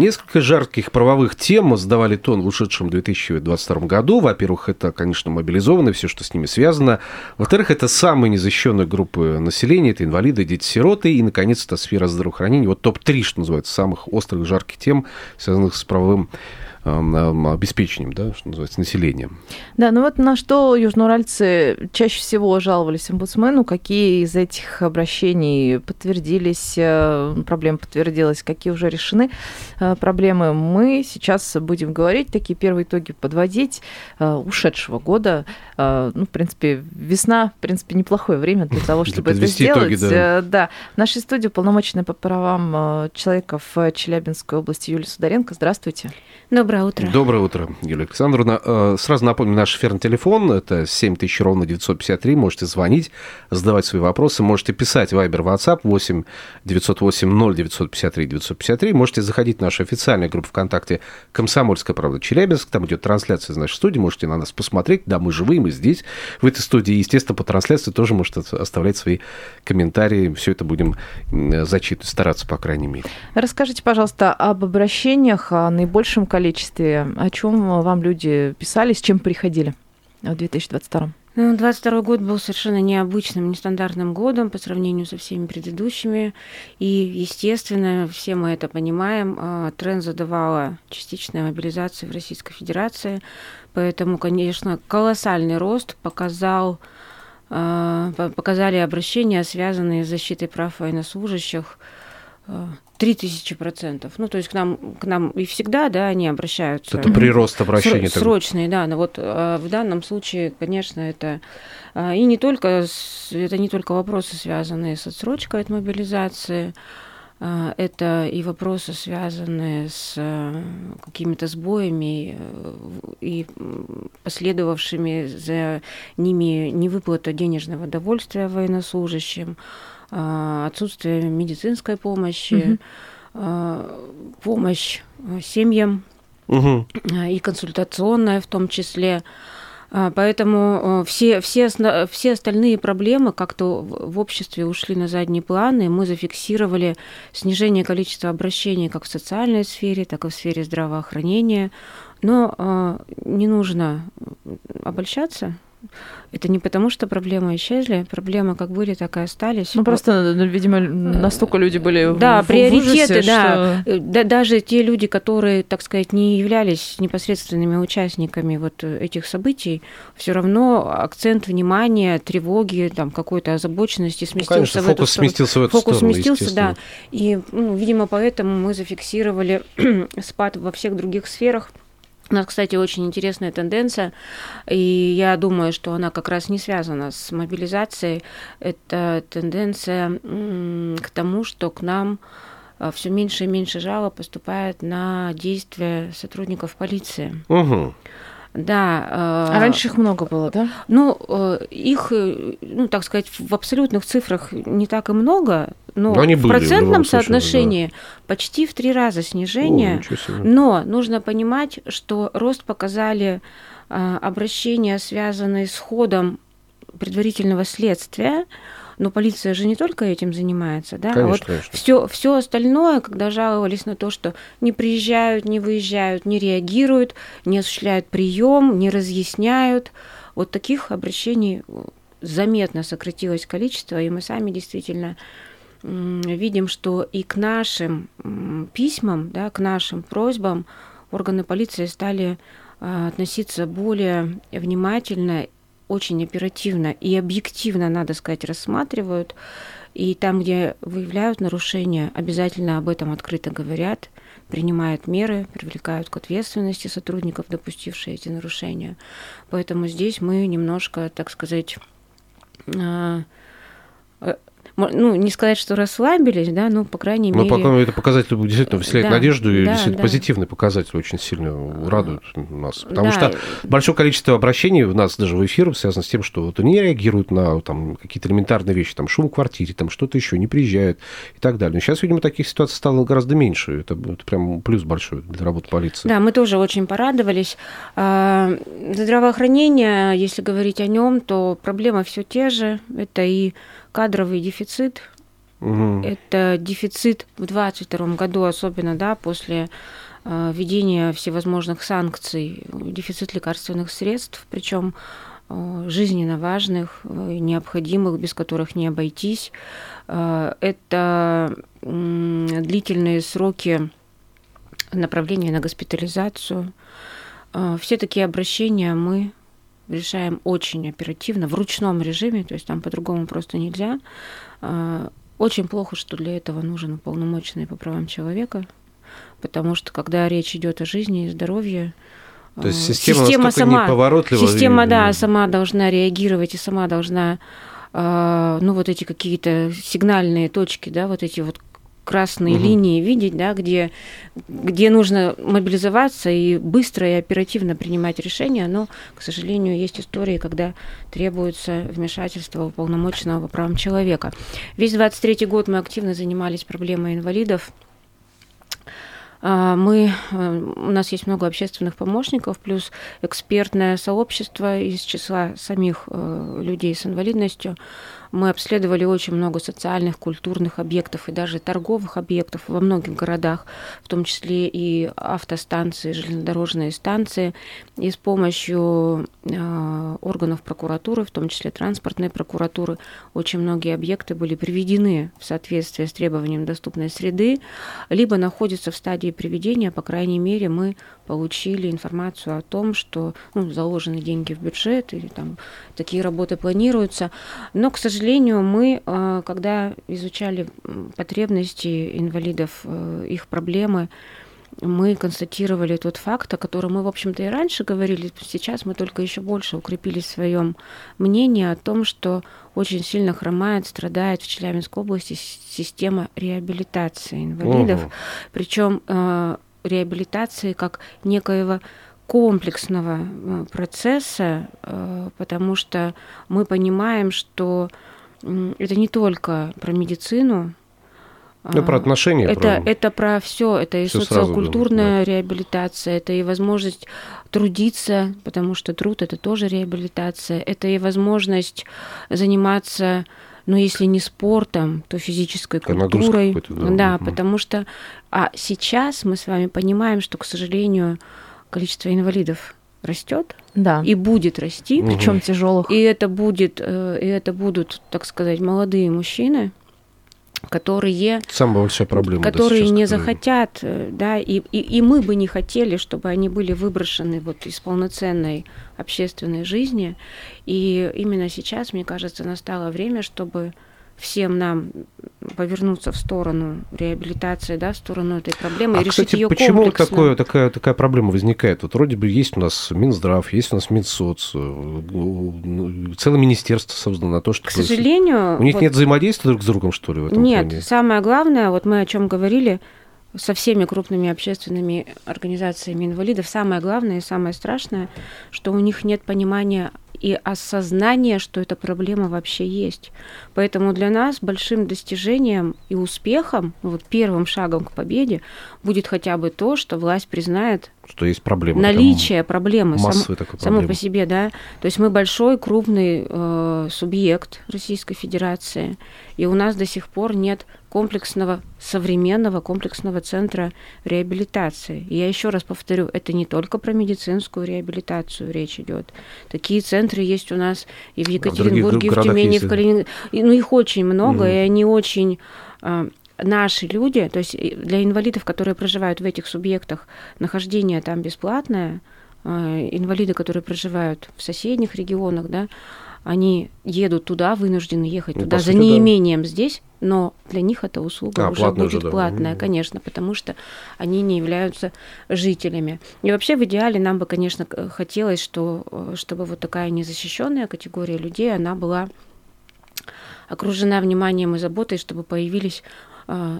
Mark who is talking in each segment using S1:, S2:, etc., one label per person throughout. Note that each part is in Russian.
S1: Несколько жарких правовых тем сдавали тон в ушедшем 2022 году. Во-первых, это, конечно, мобилизованные, все, что с ними связано. Во-вторых, это самые незащищенные группы населения, это инвалиды, дети-сироты. И, наконец, это сфера здравоохранения. Вот топ-3, что называется, самых острых, жарких тем, связанных с правовым обеспечением, да, что называется, населением.
S2: Да, ну вот на что южноуральцы чаще всего жаловались омбудсмену, какие из этих обращений подтвердились, э, проблема подтвердилась, какие уже решены э, проблемы, мы сейчас будем говорить, такие первые итоги подводить э, ушедшего года. Ну, в принципе, весна, в принципе, неплохое время для того, чтобы это сделать.
S1: Итоги, да.
S2: да. В нашей студии полномоченная по правам человека в Челябинской области Юлия Сударенко. Здравствуйте.
S3: Доброе утро.
S1: Доброе утро, Юлия Александровна. Э, сразу напомню, наш эфирный телефон – это 7000 ровно 953. Можете звонить, задавать свои вопросы. Можете писать Viber, WhatsApp 8 908 0953 953. Можете заходить в нашу официальную группу ВКонтакте «Комсомольская правда Челябинск». Там идет трансляция из нашей студии. Можете на нас посмотреть. Да, мы живые, мы здесь, в этой студии. Естественно, по трансляции тоже можете оставлять свои комментарии. Все это будем зачитывать, стараться, по крайней мере.
S2: Расскажите, пожалуйста, об обращениях, о наибольшем количестве количестве. О чем вам люди писали, с чем приходили в 2022?
S3: Ну, 22 год был совершенно необычным, нестандартным годом по сравнению со всеми предыдущими. И, естественно, все мы это понимаем, а, тренд задавала частичная мобилизация в Российской Федерации. Поэтому, конечно, колоссальный рост показал а, показали обращения, связанные с защитой прав военнослужащих, тысячи процентов. Ну, то есть к нам, к нам и всегда, да, они обращаются.
S1: Это прирост обращений.
S3: Сро- срочные, да. Но вот э, в данном случае, конечно, это э, и не только, это не только вопросы, связанные с отсрочкой от мобилизации, э, это и вопросы, связанные с какими-то сбоями и последовавшими за ними невыплата денежного довольствия военнослужащим, отсутствие медицинской помощи, угу. помощь а, семьям угу. и консультационная в том числе. Поэтому все, все, все остальные проблемы как-то в обществе ушли на задний план, и мы зафиксировали снижение количества обращений как в социальной сфере, так и в сфере здравоохранения. Но не нужно обольщаться, это не потому, что проблемы исчезли, проблемы как были, так и остались.
S2: Ну, просто, ну, видимо, настолько люди были
S3: Да,
S2: в,
S3: приоритеты,
S2: в ужасе,
S3: да. Что... да. Даже те люди, которые, так сказать, не являлись непосредственными участниками вот этих событий, все равно акцент внимания, тревоги, там, какой-то озабоченности сместился ну, конечно,
S1: в фокус эту сместился в эту
S3: Фокус
S1: сторону,
S3: сместился, да. И, ну, видимо, поэтому мы зафиксировали спад во всех других сферах. У нас, кстати, очень интересная тенденция, и я думаю, что она как раз не связана с мобилизацией. Это тенденция к тому, что к нам а, все меньше и меньше жалоб поступает на действия сотрудников полиции.
S1: Угу.
S3: Да.
S2: А раньше их много было, да?
S3: Ну, э, их, э, ну, так сказать, в абсолютных цифрах не так и много, но, но
S1: они
S3: в
S1: были,
S3: процентном
S1: в
S3: соотношении да. почти в три раза снижение.
S1: О,
S3: но нужно понимать, что рост показали э, обращения, связанные с ходом предварительного следствия, но полиция же не только этим занимается, да,
S1: конечно,
S3: а вот
S1: конечно.
S3: все, все остальное, когда жаловались на то, что не приезжают, не выезжают, не реагируют, не осуществляют прием, не разъясняют, вот таких обращений заметно сократилось количество, и мы сами действительно видим, что и к нашим письмам, да, к нашим просьбам органы полиции стали а, относиться более внимательно очень оперативно и объективно, надо сказать, рассматривают. И там, где выявляют нарушения, обязательно об этом открыто говорят, принимают меры, привлекают к ответственности сотрудников, допустившие эти нарушения. Поэтому здесь мы немножко, так сказать, а, э, ну, не сказать, что расслабились, да, но, по крайней
S1: Но
S3: мере...
S1: потом это показатель действительно вселяет
S3: Да,
S1: надежду, и
S3: да,
S1: действительно
S3: да.
S1: позитивный показатель очень сильно радует нас. Потому
S3: Да.
S1: что большое количество обращений у нас даже в эфир связано с тем, что вот они реагируют на там, какие-то элементарные вещи, там шум в квартире, там что-то еще, не приезжают и так далее. Но сейчас, видимо, таких ситуаций стало гораздо меньше. Это, это прям плюс большой для работы полиции.
S3: Да, мы тоже очень порадовались. А, Здравоохранение, если говорить о нем, то проблемы все те же. Это и кадровый дефицит,
S1: Мгм.
S3: это дефицит в 2022 году, особенно да, после а, введения всевозможных санкций, дефицит лекарственных средств, причем а, жизненно важных, и необходимых, без которых не обойтись. Это длительные сроки направления на госпитализацию. Все такие обращения мы решаем очень оперативно, в ручном режиме, то есть там по-другому просто нельзя. А, Очень плохо, что для этого нужен уполномоченный по правам человека, потому что когда речь идет о жизни и здоровье,
S1: То есть
S3: а,
S1: система, настолько
S3: сама,
S1: неповоротлива.
S3: система,
S1: и-
S3: да, сама должна реагировать и сама должна, а, ну вот эти какие-то сигнальные точки, да, вот эти вот красные
S1: Мгм.
S3: линии видеть, да, где, где нужно мобилизоваться и быстро и оперативно принимать решения, но, к сожалению, есть истории, когда требуется вмешательство уполномоченного по правам человека. Весь 23 год мы активно занимались проблемой инвалидов. А, Мы, э, у нас есть много общественных помощников, плюс экспертное сообщество из числа самих э, людей с инвалидностью. Мы обследовали очень много социальных, культурных объектов и даже торговых объектов во многих городах, в том числе и автостанции, железнодорожные станции. И с помощью э, органов прокуратуры, в том числе транспортной прокуратуры, очень многие объекты были приведены в соответствие с требованием доступной среды, либо находятся в стадии приведения, по крайней мере, мы получили информацию о том, что ну, заложены деньги в бюджет, или там такие работы планируются. Но, к сожалению, мы, э, когда изучали потребности инвалидов, э, их проблемы, мы констатировали тот факт, о котором мы, в общем-то, и раньше говорили. Сейчас мы только еще больше укрепили в своем мнении о том, что очень сильно хромает, страдает в Челябинской области система реабилитации инвалидов.
S1: Ого.
S3: Причем э, реабилитации как некоего комплексного э, процесса, э, потому что мы понимаем, что м, это не только про медицину,
S1: Ну, про
S3: а,
S1: отношения.
S3: это,
S1: про-
S3: это про все, это и
S1: Всё сразу,
S3: социокультурная реабилитация, это и возможность трудиться, потому что труд это тоже реабилитация, это и возможность заниматься, ну если не спортом, то физической культурой.
S1: да.
S3: Да, потому что а сейчас мы с вами понимаем, что, к сожалению, количество инвалидов растет
S2: Да.
S3: и будет расти.
S1: Мгм.
S2: Причем тяжелых.
S3: И это будет, э, и это будут, так сказать, молодые мужчины, которые
S1: Самая большая проблема. да,
S3: которые
S1: сейчас,
S3: не захотят, э, да, и, и, и мы бы не хотели, чтобы они были выброшены вот из полноценной общественной жизни. И именно сейчас, мне кажется, настало время, чтобы всем нам повернуться в сторону реабилитации, да, в сторону этой проблемы
S1: А,
S3: и решить
S1: кстати,
S3: ее
S1: почему
S3: комплексно.
S1: такое, такая, такая проблема возникает? Вот вроде бы есть у нас Минздрав, есть у нас Минсоц, э, целое министерство создано на то, что...
S3: К сожалению,
S1: У них
S3: вот-
S1: нет взаимодействия друг с другом, что ли, в этом
S3: Нет,
S1: плане?
S3: самое главное, вот мы о чем говорили со всеми крупными общественными организациями инвалидов, самое главное и самое страшное, что у них нет понимания и осознания, что эта проблема вообще есть. Поэтому для нас большим достижением и успехом, вот первым шагом к победе, будет хотя бы то, что власть признает
S1: Что есть проблема.
S3: наличие проблемы сам-
S1: массовая такая
S3: само по себе, да. То есть мы большой, крупный э, субъект Российской Федерации, и у нас до сих пор нет комплексного, современного комплексного центра реабилитации. И я еще раз повторю, это не только про медицинскую реабилитацию речь идет. Такие центры есть у нас и в Екатеринбурге, и в
S1: городах
S3: Тюмени, и
S1: есть,
S3: в? Калининграде. И, Ну, их очень много,
S1: Мгм.
S3: и они очень э, наши люди, то есть для инвалидов, которые проживают в этих субъектах, нахождение там бесплатное, э, инвалиды, которые проживают в соседних регионах, да, они едут туда, вынуждены ехать
S1: Ну,
S3: туда за
S1: сути, да.
S3: неимением здесь, но для них эта услуга
S1: А,
S3: уже будет
S1: да.
S3: платная, конечно, потому что они не являются жителями. И вообще в идеале нам бы, конечно, хотелось, что, э, чтобы вот такая незащищенная категория людей, она была окружена вниманием и заботой, чтобы появились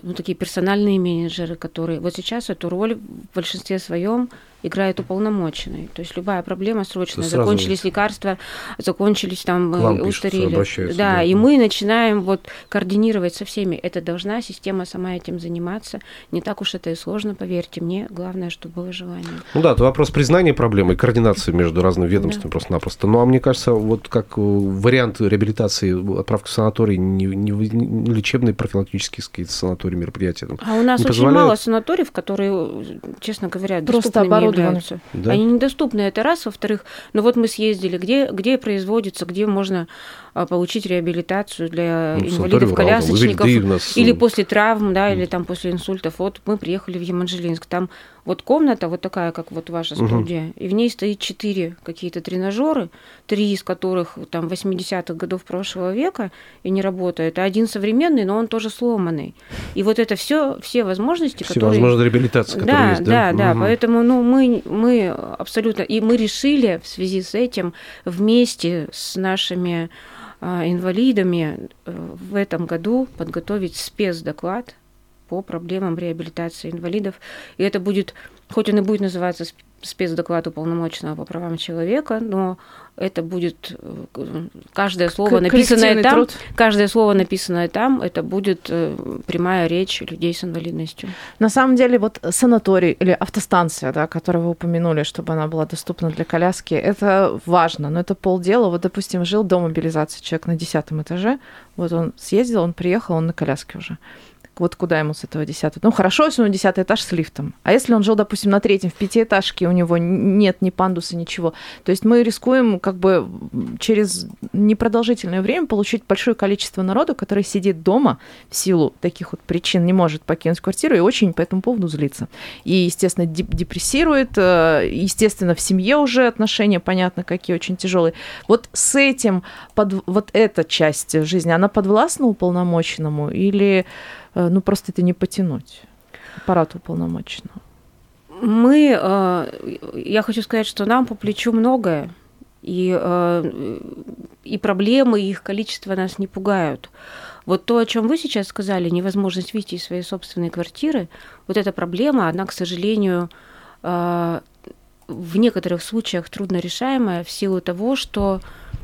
S3: ну, такие персональные менеджеры, которые вот сейчас эту роль в большинстве своем играет уполномоченный. То есть любая проблема срочная,
S1: сразу
S3: закончились лекарства, закончились там,
S1: К вам
S3: э,
S1: пишут,
S3: устарели.
S1: обращаются,
S3: Да,
S1: да.
S3: и мы начинаем вот координировать со всеми. Это должна система сама этим заниматься. Не так уж это и сложно, поверьте мне. Главное, чтобы было желание.
S1: Ну да, это вопрос признания проблемы и координации между разными ведомствами просто-напросто. Ну а мне кажется, вот как э, вариант реабилитации, отправка в санаторий, не, не, не лечебные профилактические какие-то санатории, мероприятия. там,
S3: А у нас очень
S1: позволяют?
S3: мало санаториев, которые, честно говоря,
S2: Просто оборудованы.
S3: Являются.
S1: Да?
S3: Они недоступны, это раз. Во-вторых, ну вот мы съездили, где, где производится, где можно а, получить реабилитацию для
S1: Ну,
S3: инвалидов,
S1: Урал, там,
S3: колясочников,
S1: Уильды у нас,
S3: или после травм, да, или там после инсультов. Вот мы приехали в Еманжелинск, там вот комната вот такая, как вот ваша студия, и в ней стоит четыре какие-то тренажеры, три из которых там 80-х годов прошлого века и не работают, а один современный, но он тоже сломанный. И вот это все, все возможности, которые...
S1: Всевозможные реабилитации, которые
S3: Да,
S1: есть,
S3: да, да.
S1: Мгм.
S3: Поэтому, ну, мы, мы абсолютно, и мы решили в связи с этим вместе с нашими а, инвалидами э, в этом году подготовить спецдоклад по проблемам реабилитации инвалидов. И это будет, хоть он и будет называться сп- спецдоклад уполномоченного по правам человека, но это будет э, каждое слово, написанное там,
S2: труд.
S3: каждое слово, написанное там, это будет э, прямая речь людей с инвалидностью.
S2: На самом деле, вот санаторий или автостанция, да, которую вы упомянули, чтобы она была доступна для коляски, это важно, но это полдела. Вот, допустим, жил до мобилизации человек на десятом этаже, вот он съездил, он приехал, он на коляске уже. Вот куда ему с этого десятого? Ну, хорошо, если него десятый этаж с лифтом. А если он жил, допустим, на третьем, в пятиэтажке, у него нет ни пандуса, ничего. То есть мы рискуем как бы через непродолжительное время получить большое количество народу, который сидит дома в силу таких вот причин, не может покинуть квартиру и очень по этому поводу злится. И, естественно, деп- депрессирует, э, естественно, в семье уже отношения, понятно, какие очень тяжелые. Вот с этим, под, вот эта часть жизни, она подвластна уполномоченному или, ну, просто это не потянуть? Аппарат уполномоченного.
S3: Мы, э, я хочу сказать, что нам по плечу многое, и, э, и проблемы, и их количество нас не пугают. Вот то, о чем вы сейчас сказали, невозможность выйти из своей собственной квартиры, вот эта проблема, она, к сожалению, э, в некоторых случаях трудно решаемая в силу того, что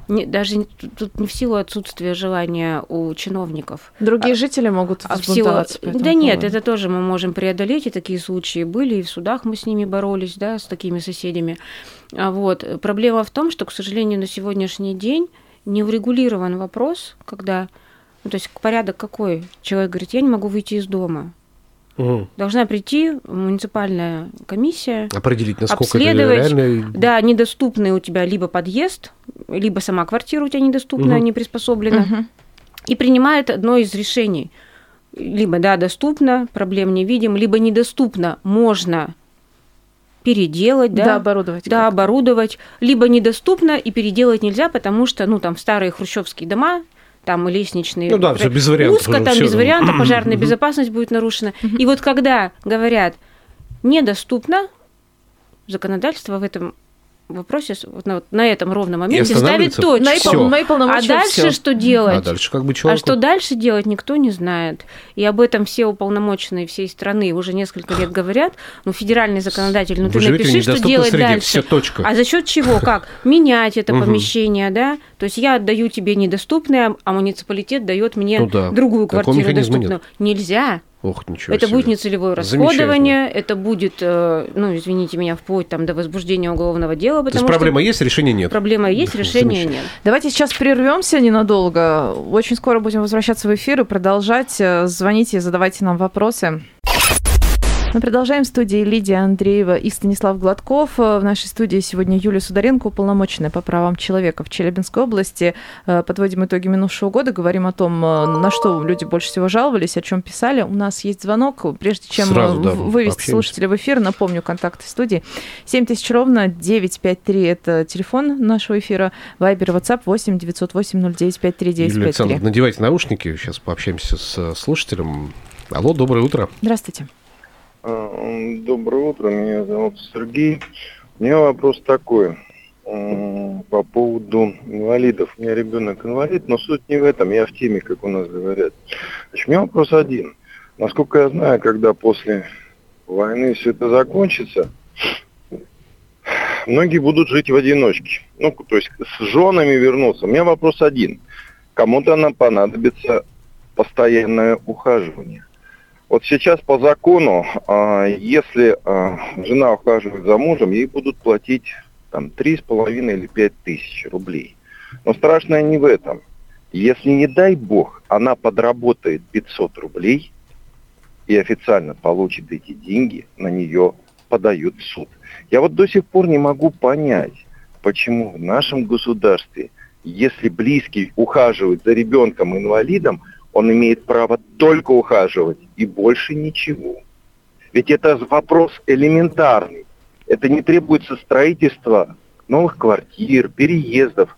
S3: не- даже не- тут не в силу отсутствия желания у чиновников,
S2: Другие жители могут
S3: а в силу... Да нет,
S2: поводу.
S3: это тоже мы можем преодолеть, и такие случаи были, и в судах мы с ними боролись, да, с такими соседями. А вот проблема в том, что, к сожалению, на сегодняшний день не урегулирован вопрос, когда, ну, то есть порядок какой? Человек говорит, я не могу выйти из дома.
S1: Мгм.
S3: Должна прийти муниципальная комиссия,
S1: Определить, насколько это
S3: обследовать,
S1: реально.
S3: да, недоступный у тебя либо подъезд, либо сама квартира у тебя недоступна,
S1: Мгм.
S3: не приспособлена
S2: Мгм.
S3: и принимает одно из решений. Либо, да, доступно, проблем не видим, либо недоступно, можно переделать,
S2: Да,
S3: да,
S2: оборудовать.
S3: да,
S2: как.
S3: оборудовать, либо недоступно и переделать нельзя, потому что, ну, там, старые хрущевские дома, там лестничные.
S1: Ну да, всё без вариантов
S3: Узко, там
S1: всё.
S3: без варианта, пожарная безопасность будет нарушена. И вот когда говорят недоступно, законодательство в этом вопросе вот на, вот на этом ровном моменте ставит точку.
S2: На пол- на и
S3: А дальше
S2: всё.
S3: что делать?
S1: А дальше как бы
S3: А
S1: человек...
S3: что дальше делать, никто не знает. И об этом все уполномоченные всей страны уже несколько лет говорят. Ну, федеральный законодатель, ну
S1: Вы
S3: ты напиши, что делать
S1: среде,
S3: дальше.
S1: всё, точка.
S3: А за счет чего? Как? Менять это помещение, да? То есть я отдаю тебе недоступное, а муниципалитет дает мне
S1: Ну да.
S3: другую квартиру доступную. Нельзя.
S1: Ох, ничего
S3: это
S1: себе.
S3: будет нецелевое расходование, это будет, э, ну, извините меня, вплоть там до возбуждения уголовного дела,
S1: То есть проблема есть, решения нет.
S3: проблема есть, решения нет.
S2: Давайте сейчас прервемся ненадолго. Очень скоро будем возвращаться в эфир и продолжать. Э, Звоните, задавайте нам вопросы. Мы продолжаем в студии Лидия Андреева и Станислав Гладков. Э, В нашей студии сегодня Юлия Сударенко, уполномоченная по правам человека в Челябинской области. Э, Подводим итоги минувшего года, говорим о том, э, на что люди больше всего жаловались, о чем писали. У нас есть звонок. Прежде чем
S1: Сразу, да,
S2: вывести слушателя в эфир, напомню, контакты студии. 7000 ровно 953 – это телефон нашего эфира. Вайбер, WhatsApp 8 908 0953
S1: Юлия
S2: 953.
S1: Александровна, надевайте наушники, сейчас пообщаемся с слушателем. Алло, доброе утро.
S2: Здравствуйте.
S4: А, Доброе утро, меня зовут Сергей. У меня вопрос такой. м, по поводу инвалидов. У меня ребенок инвалид, но суть не в этом, я в теме, как у нас говорят. Значит, у меня вопрос один. Насколько я знаю, когда после войны все это закончится, многие будут жить в одиночке. Ну, то есть с женами вернуться. У меня вопрос один. Кому-то нам понадобится постоянное ухаживание. Вот сейчас по закону, а, если а, жена ухаживает за мужем, ей будут платить там три с половиной или пять тысяч рублей. Но страшное не в этом. Если, не дай бог, она подработает 500 рублей и официально получит эти деньги, на нее подают в суд. Я вот до сих пор не могу понять, почему в нашем государстве, если близкий ухаживает за ребенком-инвалидом, он имеет право только ухаживать и больше ничего. Ведь это вопрос элементарный. Это не требуется строительства новых квартир, переездов.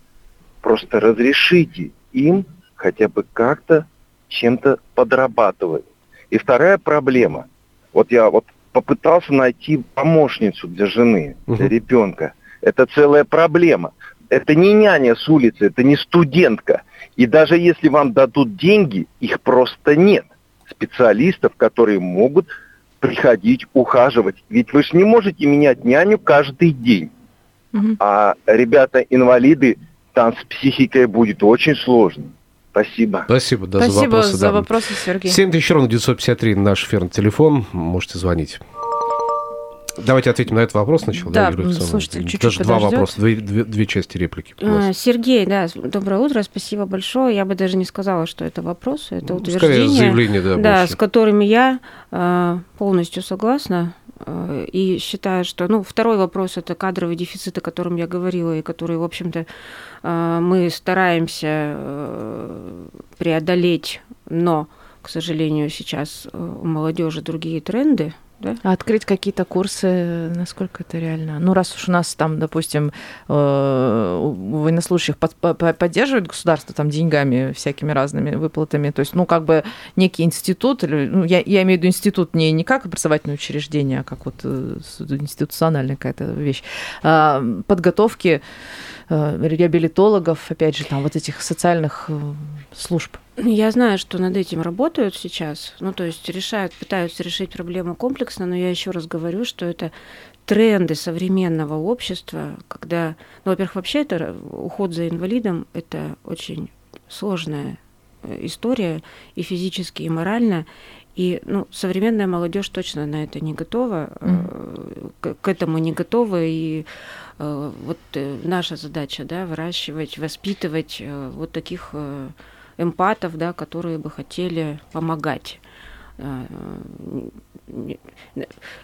S4: Просто разрешите им хотя бы как-то чем-то подрабатывать. И вторая проблема. Вот я вот попытался найти помощницу для жены, для ребенка. Это целая проблема. Это не няня с улицы, это не студентка. И даже если вам дадут деньги, их просто нет. Специалистов, которые могут приходить, ухаживать. Ведь вы же не можете менять няню каждый день.
S2: Мгм.
S4: А ребята-инвалиды, там с психикой будет очень сложно. Спасибо.
S1: Спасибо, да, за
S2: Спасибо
S1: вопросы.
S2: за
S1: да.
S2: вопросы, Сергей.
S1: 7 тысяч ровно 953 наш эфирный телефон. Можете звонить. Давайте ответим на этот вопрос сначала.
S2: Да,
S1: Александровна?
S2: слушатель чуть-чуть
S1: Даже два
S2: подождет.
S1: вопроса, две, две- две части реплики.
S3: А,
S1: вас.
S3: Сергей, да, доброе утро, спасибо большое. Я бы даже не сказала, что это вопрос, это
S1: Ну,
S3: утверждение.
S1: Заявление, да,
S3: да,
S1: больше.
S3: с которыми я э, полностью согласна. э, И считаю, что, ну, второй вопрос это кадровый дефицит, о котором я говорила, и который, в общем-то, э, мы стараемся э, преодолеть, но, к сожалению, сейчас э, у молодежи другие тренды, да?
S2: А открыть какие-то курсы, насколько это реально? Ну, раз уж у нас там, допустим, э, военнослужащих под- по- по- поддерживает государство там деньгами всякими разными выплатами, то есть, ну, как бы некий институт, или, ну, я, я имею в виду институт не, не как образовательное учреждение, а как вот э, институциональная какая-то вещь, а, подготовки э, реабилитологов, опять же, там вот этих социальных служб.
S3: Я знаю, что над этим работают сейчас. Ну, то есть решают, пытаются решить проблему комплексно, но я еще раз говорю, что это тренды современного общества, когда, ну, во-первых, вообще это р- уход за инвалидом – это очень сложная э, история и физически, и морально. И ну, современная молодежь точно на это не готова, э, к, к этому не готова. И э, вот э, наша задача, да, выращивать, воспитывать э, вот таких э, эмпатов, да, которые бы хотели помогать. А, не-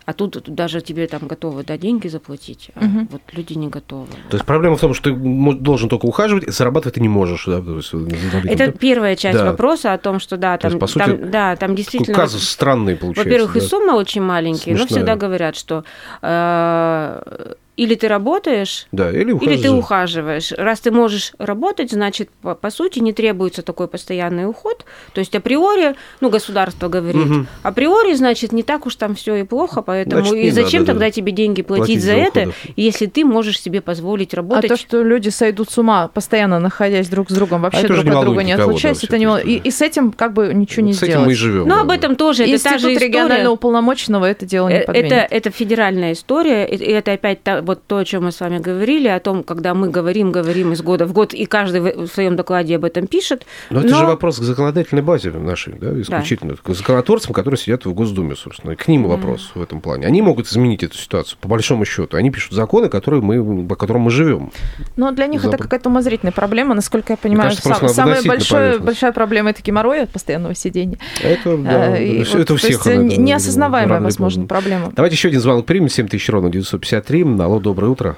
S3: А тут даже тебе там готовы да, деньги заплатить, а
S2: Мгм.
S3: вот люди не готовы.
S1: То есть проблема в том, что ты должен только ухаживать, и зарабатывать ты не можешь. Да? Э,
S3: Это
S1: да?
S3: первая часть
S1: Да.
S3: вопроса о том, что да,
S1: То
S3: там,
S1: есть, по сути,
S3: там- да, там действительно.
S1: Казус странный получается.
S3: Во-первых, и
S1: да.
S3: сумма очень маленькие, но
S1: Смешная.
S3: всегда говорят, что э, или ты работаешь,
S1: Да, или
S3: Или ты ухаживаешь. Раз ты можешь работать, значит, по, по сути, не требуется такой постоянный уход. То есть априори, ну, государство говорит,
S1: Мгм.
S3: априори, значит, не так уж там все и плохо, поэтому
S1: Значит,
S3: и зачем
S1: надо, да.
S3: тогда тебе деньги платить,
S1: Платить
S3: за,
S1: за
S3: это,
S1: уходов.
S3: если ты можешь себе позволить
S2: А
S3: работать?
S2: то, что люди сойдут с ума, постоянно находясь друг с другом, вообще
S1: это уже
S2: друг от друга не
S1: да,
S2: отлучаясь,
S1: всё
S2: это не и, и с этим как бы ничего не
S1: С этим
S2: сделать.
S1: мы и живем.
S3: Ну,
S1: да,
S3: об
S1: да.
S3: этом тоже, это та же история.
S2: регионального уполномоченного это дело не
S3: Э,
S2: подменит.
S3: Это, это федеральная история, и и это опять та- вот то, о чем мы с вами говорили, о том, когда мы говорим, говорим из года в год, и каждый в своем докладе об этом пишет.
S1: Но это же вопрос к законодательной базе нашей, да, исключительно. К законотворцам, которые сидят в Госдуме, собственно. К ним вопрос в этом плане. Они могут изменить эту ситуацию, по большому счету. Они пишут законы, которые мы, по которым мы живем.
S2: Но для них это
S1: Запад.
S2: какая-то умозрительная проблема, насколько я понимаю.
S1: кажется, просто
S2: сам- самая
S1: на
S2: большая, большая проблема это геморрой от постоянного сидения.
S1: Это, да,
S2: Э, и
S1: это,
S2: вот,
S1: это у
S2: то
S1: всех.
S2: есть,
S1: она,
S2: не-
S1: да,
S2: неосознаваемая, возможно, проблема.
S1: Давайте еще один звонок примем. 7 тысяч ровно 953. Алло, доброе утро.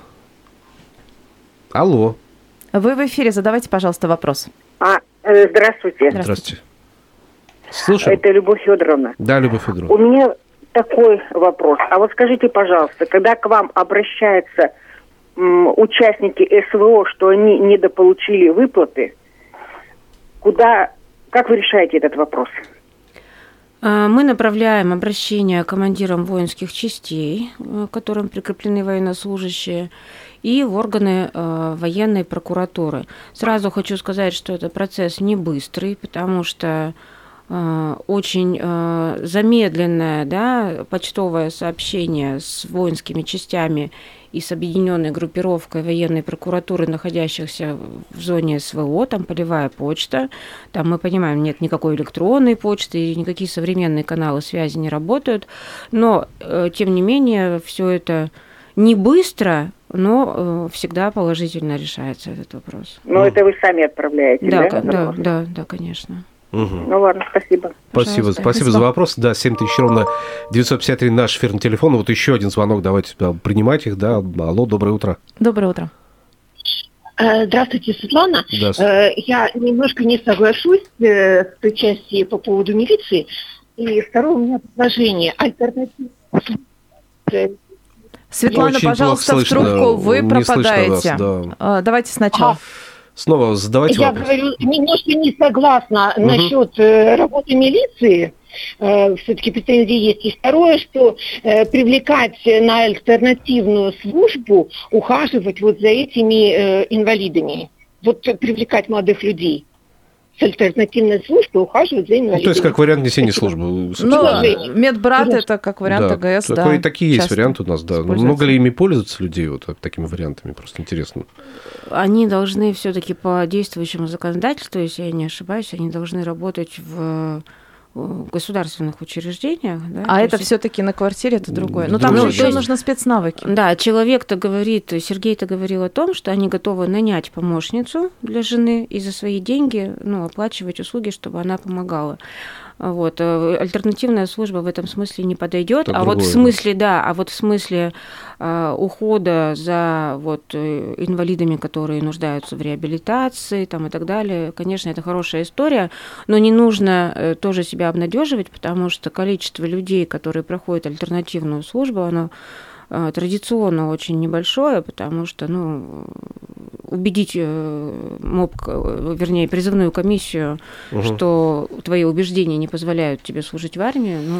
S1: Алло.
S2: Вы в эфире, задавайте, пожалуйста, вопрос.
S5: А, э, здравствуйте.
S2: Здравствуйте.
S1: Слушаем.
S5: Это Любовь Федоровна.
S1: Да, Любовь
S5: У
S1: Федоровна.
S5: меня такой вопрос. А вот скажите, пожалуйста, когда к вам обращаются м, участники СВО, что они недополучили выплаты, куда, как вы решаете этот вопрос?
S3: А, Мы направляем обращение командирам воинских частей, э, к которым прикреплены военнослужащие, и в органы э, военной прокуратуры. Сразу хочу сказать, что это процесс не быстрый, потому что э, очень э, замедленное да, почтовое сообщение с воинскими частями и с объединенной группировкой военной прокуратуры, находящихся в зоне СВО, там полевая почта, там мы понимаем, нет никакой электронной почты, и никакие современные каналы связи не работают, но э, тем не менее все это не быстро, но э, всегда положительно решается этот вопрос.
S5: Но это вы сами отправляете,
S3: Да,
S5: да?
S3: да, да, да, конечно.
S1: Мгм.
S5: Ну ладно, спасибо.
S1: Спасибо,
S3: Пожалуйста.
S1: спасибо за вопрос. Да, 7 тысяч ровно 953 наш эфирный телефон. Вот еще один звонок, давайте да, принимать их. Да, алло, доброе утро.
S2: Доброе утро.
S6: Э, Здравствуйте, Светлана.
S1: Здравствуйте.
S6: Э, Я немножко не соглашусь э, с той части по поводу милиции. И второе у меня предложение. Альтернатива.
S2: Светлана,
S1: Очень
S2: пожалуйста, в трубку. Вы
S1: Не слышно
S2: пропадаете.
S1: вас, да.
S2: А, Давайте сначала.
S6: Ага.
S1: Снова задавайте
S6: Я
S1: вопрос.
S6: говорю, немножко не согласна
S1: Мгм.
S6: насчет э, работы милиции. все-таки претензии есть. И второе, что э, привлекать на альтернативную службу, ухаживать вот за этими э, инвалидами. Вот э, привлекать молодых людей с альтернативной службы, ухаживать за
S1: Ну,
S6: инвалидами.
S1: то есть как вариант несения службы.
S2: Ну,
S1: собственно.
S2: Медбрат это как вариант
S1: Да,
S2: АГС, да.
S1: такой- такие есть варианты у нас, да. Но много ли ими пользуются людей вот так- такими вариантами? Просто интересно.
S3: Они должны все-таки по действующему законодательству, если я не ошибаюсь, они должны работать в э, государственных учреждениях. Да?
S2: А
S3: То
S2: это
S3: есть
S2: все-таки на квартире, это другое. Ну,
S1: Ну,
S2: там же
S1: то
S2: еще
S1: есть-
S2: нужны спецнавыки.
S3: Да, человек-то говорит, Сергей-то говорил о том, что они готовы нанять помощницу для жены и за свои деньги ну, оплачивать услуги, чтобы она помогала. Вот. э, Альтернативная служба в этом смысле не подойдет.
S1: Это
S3: а вот в смысле, да, а вот в смысле э, ухода за вот, э, инвалидами, которые нуждаются в реабилитации там, и так далее, конечно, это хорошая история, но не нужно тоже себя обнадеживать, потому что количество людей, которые проходят альтернативную службу, оно традиционно очень небольшое, потому что, ну, убедить э, МОП, э, вернее, призывную комиссию,
S1: Мгм.
S3: что твои убеждения не позволяют тебе служить в армии, ну,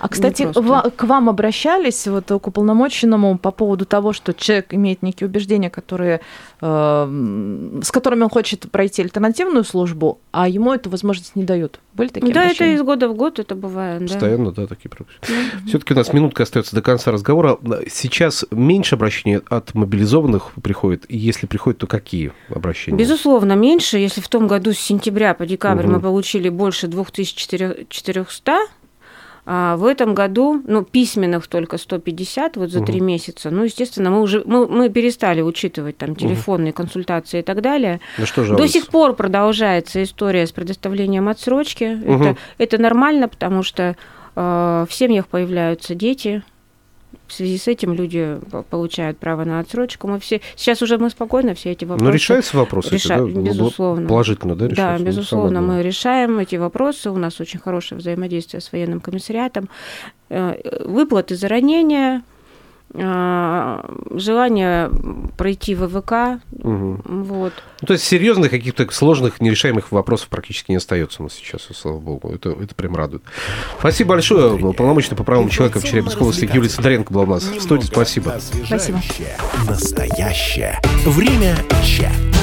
S2: А, кстати, ва- к вам обращались вот к уполномоченному по поводу того, что человек имеет некие убеждения, которые, э, с которыми он хочет пройти альтернативную службу, а ему эту возможность не дают. Были такие
S3: да, это
S2: обращения?
S3: из года в год это бывает, да.
S1: Постоянно, да, такие проблемы. Все-таки у нас минутка остается до конца разговора. Сейчас меньше обращений от мобилизованных приходит, и если приходит, то какие обращения?
S3: Безусловно, меньше. Если в том году с сентября по декабрь
S1: Мгм.
S3: мы получили больше 2400, а в этом году, ну, письменных только 150 вот за три месяца. Ну, естественно, мы уже мы, мы перестали учитывать там телефонные консультации и так далее.
S1: Ну что
S3: До сих пор продолжается история с предоставлением отсрочки.
S1: Мгм.
S3: Это, это нормально, потому что э, в семьях появляются дети. В связи с этим люди по- получают право на отсрочку. Мы все сейчас уже мы спокойно все эти вопросы.
S1: Но решаются вопросы, эти,
S3: Реша-
S1: да? Ну,
S3: безусловно.
S1: Положительно, да,
S3: Да,
S1: решаются? Ну,
S3: безусловно, мы решаем эти вопросы. У нас очень хорошее взаимодействие с военным комиссариатом. Э, Выплаты за ранения, желание пройти ВВК.
S1: Мгм.
S3: Вот.
S1: Ну, то есть серьезных каких-то сложных, нерешаемых вопросов практически не остается у нас сейчас, слава богу. Это, это прям радует. Спасибо большое. Полномочный по правам человека в Челябинской области Юлия Сидоренко была у нас в студии. Спасибо.
S2: Спасибо.
S7: Настоящее. Время чат.